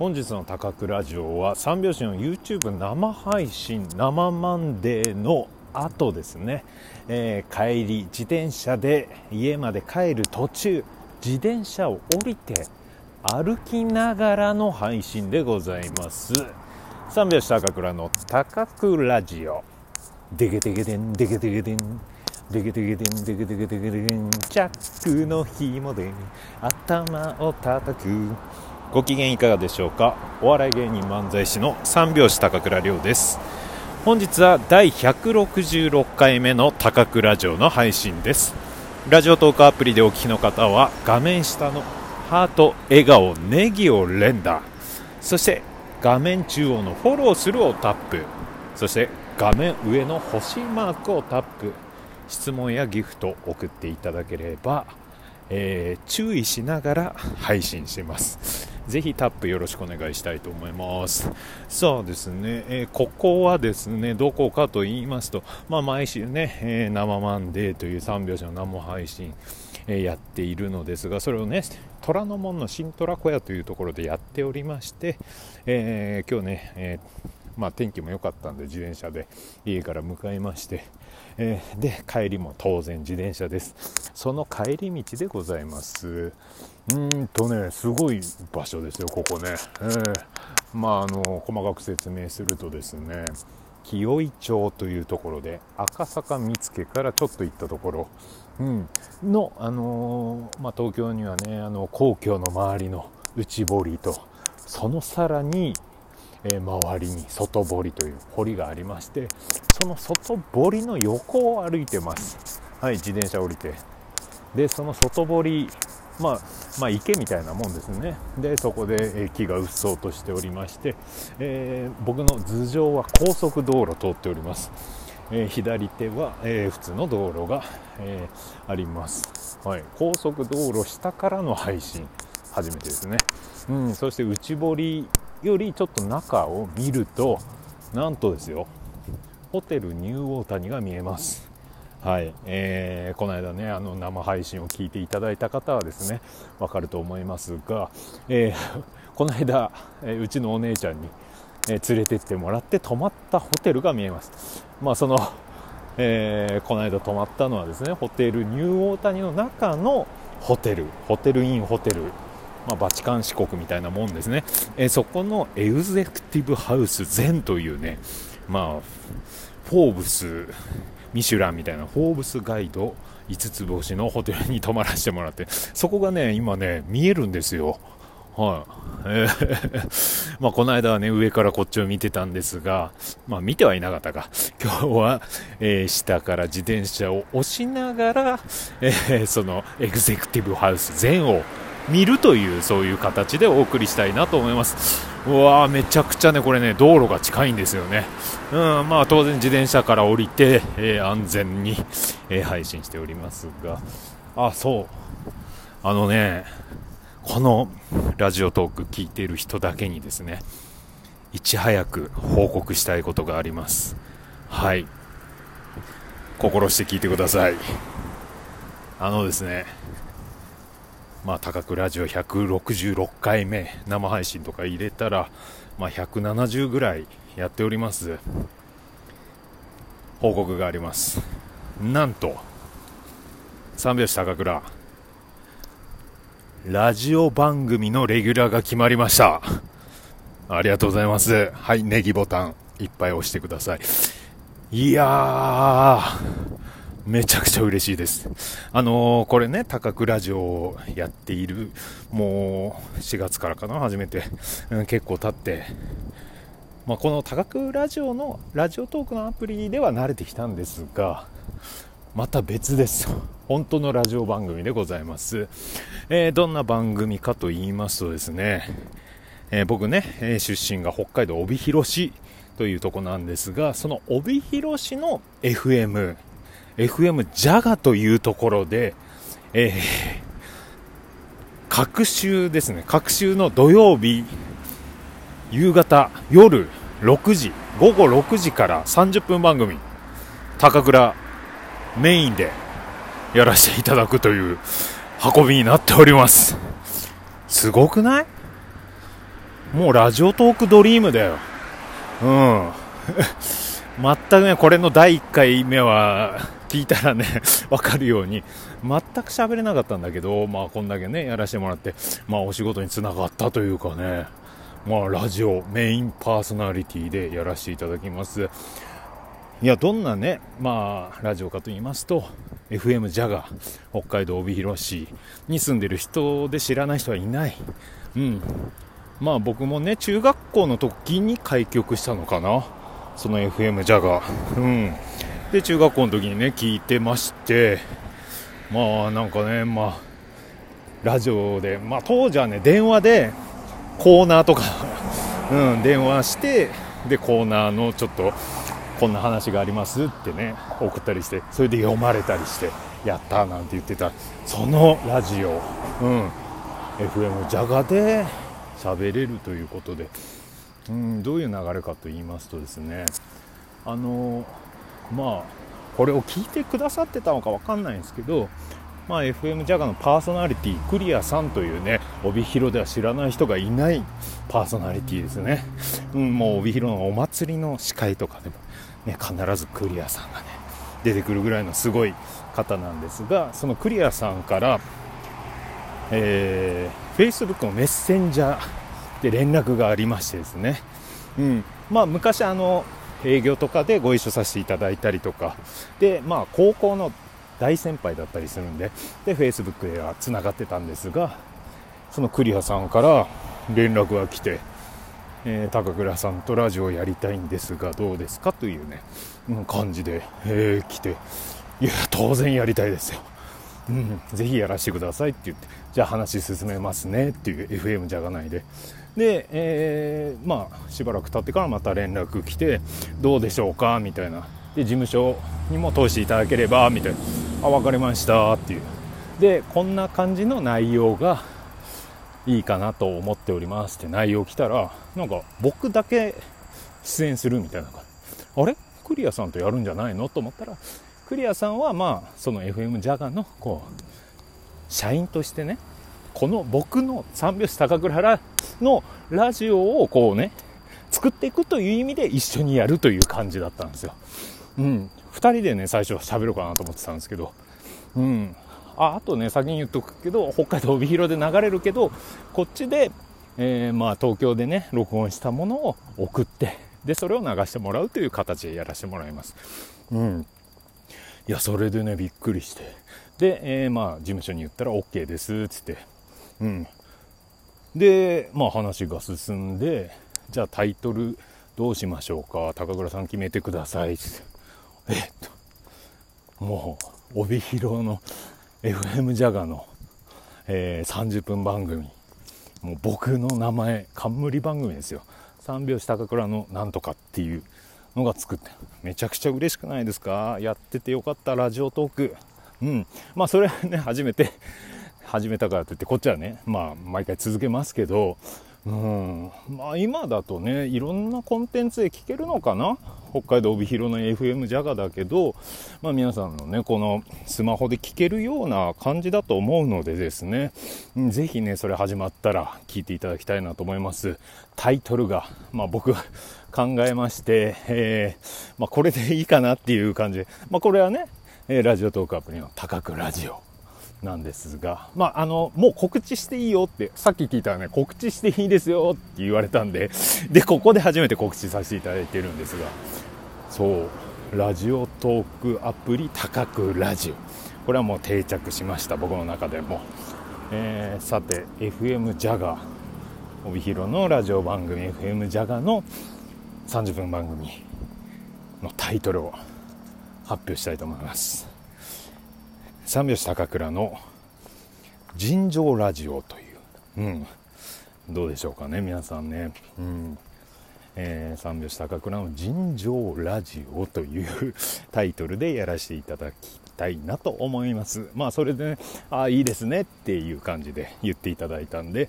本日の高倉ラジオは三拍子の YouTube 生配信生マンデーの後ですね、えー、帰り自転車で家まで帰る途中自転車を降りて歩きながらの配信でございます。三拍子高倉の高倉ラジオ。デゲデゲデンデゲデゲデンデゲデゲデンデゲデゲデゲデンチャックの紐で頭を叩く。ご機嫌いかがでしょうか？お笑い芸人漫才師の三拍子高倉涼です。本日は第166回目の高倉城の配信です。ラジオトークアプリでお聞きの方は画面下のハート、笑顔、ネギを連打。そして画面中央のフォローするをタップ。そして画面上の星マークをタップ。質問やギフト送っていただければ、えー、注意しながら配信します。ぜひタップよろしくお願いしたいと思います。そうですね、えー、ここはですね、どこかと言いますと、まあ、毎週ね、えー、生マンデーという3拍子の生配信、えー、やっているのですが、それをね、虎ノ門の新虎小屋というところでやっておりまして、え今日ね、えまあ、天気も良かったんで自転車で家から向かいまして、えー、で帰りも当然自転車ですその帰り道でございますうんとねすごい場所ですよここね、えー、まああの細かく説明するとですね清井町というところで赤坂見附からちょっと行ったところ、うん、の、あのー、まあ、東京にはねあの皇居の周りの内堀とそのさらにえー、周りに外堀という堀がありましてその外堀の横を歩いてます。はい自転車降りて。でその外堀まあ、まあ、池みたいなもんですね。でそこで、木がうっそうとしておりまして、えー、僕の頭上は高速道路通っております、えー、左手は、えー、普通の道路が、えあります、はい、高速道路下からの配信。初めてですね、うん、そして内堀よりちょっと中を見るとなんとですよ。ホテルニューオータニが見えます。はい、えー、この間ねあの生配信を聞いていただいた方はですねわかると思いますが、えー、この間、えー、うちのお姉ちゃんに、えー、連れてってもらって泊まったホテルが見えますまあその、えー、この間泊まったのはですねホテルニューオータニの中のホテルホテルインホテルまあ、バチカン市国みたいなもんですね、えー、そこのエグゼクティブハウス全というね、まあ、フォーブス、ミシュランみたいなフォーブスガイド5つ星のホテルに泊まらせてもらって、そこがね、今ね、見えるんですよ。はい。えー、まあ、この間はね、上からこっちを見てたんですが、まあ、見てはいなかったか。今日は、えー、下から自転車を押しながら、えー、その、エグゼクティブハウス全を見るというそういう形でお送りしたいなと思いますうわーめちゃくちゃねこれね道路が近いんですよね。うんまあ当然自転車から降りて、えー、安全に、えー、配信しておりますが。あそう。あのねこのラジオトーク聞いている人だけにですねいち早く報告したいことがあります。はい。心して聞いてください。あのですねまあ、高くラジオ166回目生配信とか入れたら、まあ、170ぐらいやっております。報告があります。なんと三拍子高倉ラジオ番組のレギュラーが決まりました。ありがとうございます。はいネギボタンいっぱい押してください。いやーめちゃくちゃ嬉しいです。あのー、これね、高倉ラジオをやっている、もう4月からかな、初めて、うん、結構経って、まあ、この高倉ラジオのラジオトークのアプリでは慣れてきたんですが、また別です。本当のラジオ番組でございます。えー、どんな番組かと言いますとですね、えー、僕ね、え出身が北海道帯広市というとこなんですが、その帯広市の FM、FM ジャガというところで、えー、各週ですね、各週の土曜日、夕方、夜6時、午後6時から30分番組、高倉メインでやらせていただくという運びになっております。すごくない？もうラジオトークドリームだよ。うん。全くね、これの第1回目は、聞いたらね、わかるように、全く喋れなかったんだけど、まあこんだけね、やらせてもらって、まあお仕事につながったというかね、まあラジオメインパーソナリティでやらせていただきます。いや、どんなね、まあラジオかと言いますと、FM ジャガー北海道帯広市に住んでる人で知らない人はいない。うん。まあ僕もね、中学校の時に開局したのかな。その FM ジャガー。うん。で、中学校の時にね、聞いてまして、まあなんかね、まあ、ラジオで、まあ当時はね、電話でコーナーとか うん、電話して、で、コーナーのちょっと、こんな話がありますってね、送ったりして、それで読まれたりして、やったなんて言ってた、そのラジオ、うん、FM ジャガで喋れるということで、うん、どういう流れかと言いますとですねあのまあこれを聞いてくださってたのか分かんないんですけど、まあ、FM ジャガのパーソナリティクリアさんというね帯広では知らない人がいないパーソナリティですね、うん、もう帯広のお祭りの司会とかでも、ね、必ずクリアさんがね出てくるぐらいのすごい方なんですがそのクリアさんから、えー、Facebook のメッセンジャーで連絡がありましてですね、うんまあ、昔あの営業とかでご一緒させていただいたりとか。で、まあ、高校の大先輩だったりするんで。で Facebook ではつながってたんですがそのクリアさんから連絡が来て、えー、高倉さんとラジオをやりたいんですがどうですかというね、うん、感じで、えー、来ていや当然やりたいですよ。うん、ぜひやらせてくださいって言って、じゃあ話進めますねっていう FM じゃがないで。で、えー、まあ、しばらく経ってからまた連絡来て、どうでしょうか？みたいな。で、事務所にも通していただければ、みたいな。あ、分かりましたっていう。で、こんな感じの内容がいいかなと思っておりますって内容来たら、なんか僕だけ出演するみたいな感じ。あれ？クリアさんとやるんじゃないの？と思ったら、クリアさんはまあその FM ジャガのこう社員としてねこの僕の三拍子高倉のラジオをこうね作っていくという意味で一緒にやるという感じだったんですよ。うん。2人でね、最初喋ろうかなと思ってたんですけど、うん。あ、あとね、先に言っとくけど、北海道帯広で流れるけど、こっちで、えー、まあ東京でね、録音したものを送って、で、それを流してもらうという形でやらせてもらいます。うん。いや、それでね、びっくりして。で、えー、まあ、事務所に言ったら OK ですっ、つって。うん。で、まあ話が進んで、じゃあタイトルどうしましょうか、高倉さん決めてください、えっと、もう、帯広の FM ジャガの、えー、30分番組。もう僕の名前、冠番組ですよ。三拍子高倉のなんとかっていうのが作って、めちゃくちゃ嬉しくないですか？やっててよかった、ラジオトーク。うん。まあ、それはね、初めて始めたからといって、こっちはね、まあ、毎回続けますけど、うん。まあ、今だとね、いろんなコンテンツで聞けるのかな？北海道帯広の FM ジャガだけど、まあ皆さんのね、このスマホで聞けるような感じだと思うのでですね、ぜひね、それ始まったら聞いていただきたいなと思います。タイトルが、まあ僕が 考えまして、えー、まあこれでいいかなっていう感じで、まあこれはね、ラジオトークアプリの高くラジオ。なんですが、まあ、あの、もう告知していいよって、さっき聞いたらね、告知していいですよって言われたんで、で、ここで初めて告知させていただいてるんですが、そう、ラジオトークアプリ高くラジオ。これはもう定着しました、僕の中でも。えー、さて、FM ジャガー帯広のラジオ番組 FM ジャガの30分番組のタイトルを発表したいと思います。三拍子高倉の尋常ラジオという、うん、どうでしょうかね、皆さんね。うん。えー、三拍子高倉の尋常ラジオという タイトルでやらせていただきたいなと思います。まあ、それでね、ああ、いいですねっていう感じで言っていただいたんで、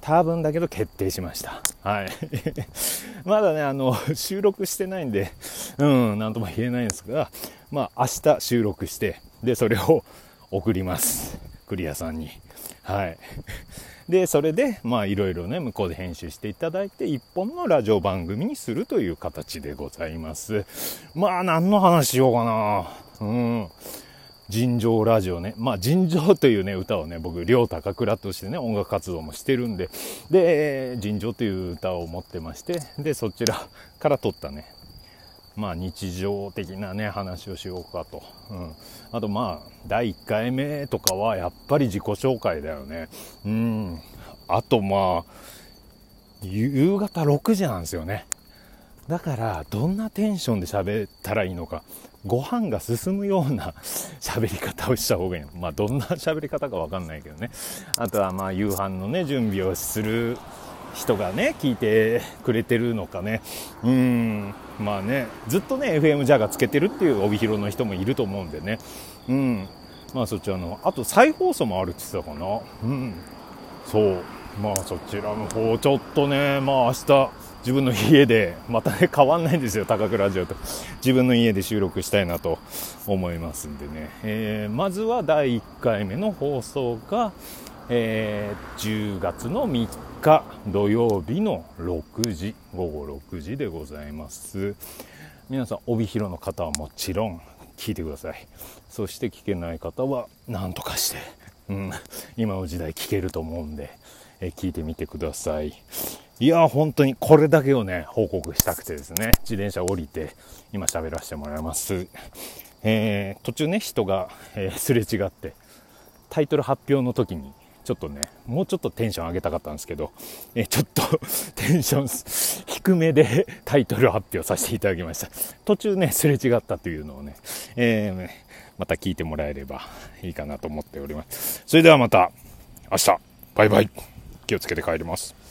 多分だけど決定しました。はい。まだね、あの、収録してないんで、うん、なんとも言えないんですが、まあ、明日収録して、で、それを送ります。クリアさんに。はい。で、それで、まあ、いろいろね、向こうで編集していただいて、一本のラジオ番組にするという形でございます。まあ、何の話しようかな。うん。尋常ラジオね。まあ、尋常というね、歌をね、僕、両高倉としてね、音楽活動もしてるんで、で、尋常という歌を持ってまして、で、そちらから撮ったね、まあ、日常的なね、話をしようかと。うん。あと、まあ、第1回目とかは、やっぱり自己紹介だよね。うん。あと、まあ、夕方6時なんですよね。だから、どんなテンションで喋ったらいいのか、ご飯が進むような 喋り方をした方がいいの。まあ、どんな喋り方かわかんないけどね。あとは、まあ、夕飯のね、準備をする人がね、聞いてくれてるのかね。うん、まあね、ずっとね、FM ジャガつけてるっていう帯広の人もいると思うんでね。うん。まあそちらの、あと再放送もあるって言ってたかな。うん。そう。まあそちらの方、ちょっとね、まあ明日、自分の家で、またね、変わんないんですよ、高倉ラジオと。自分の家で収録したいなと思いますんでね。えー、まずは第1回目の放送が、えー、10月の3日土曜日の6時午後6時でございます。皆さん帯広の方はもちろん聞いてください。そして聞けない方は何とかして、うん、今の時代聞けると思うんで、え聞いてみてください。いや本当にこれだけをね報告したくてですね自転車降りて今喋らせてもらいます。えー、途中ね人が、えー、すれ違ってタイトル発表の時にちょっとね、もうちょっとテンション上げたかったんですけど、えちょっと テンション低めでタイトル発表させていただきました。途中ね、すれ違ったというのをね、えー、また聞いてもらえればいいかなと思っております。それではまた明日、バイバイ。気をつけて帰ります。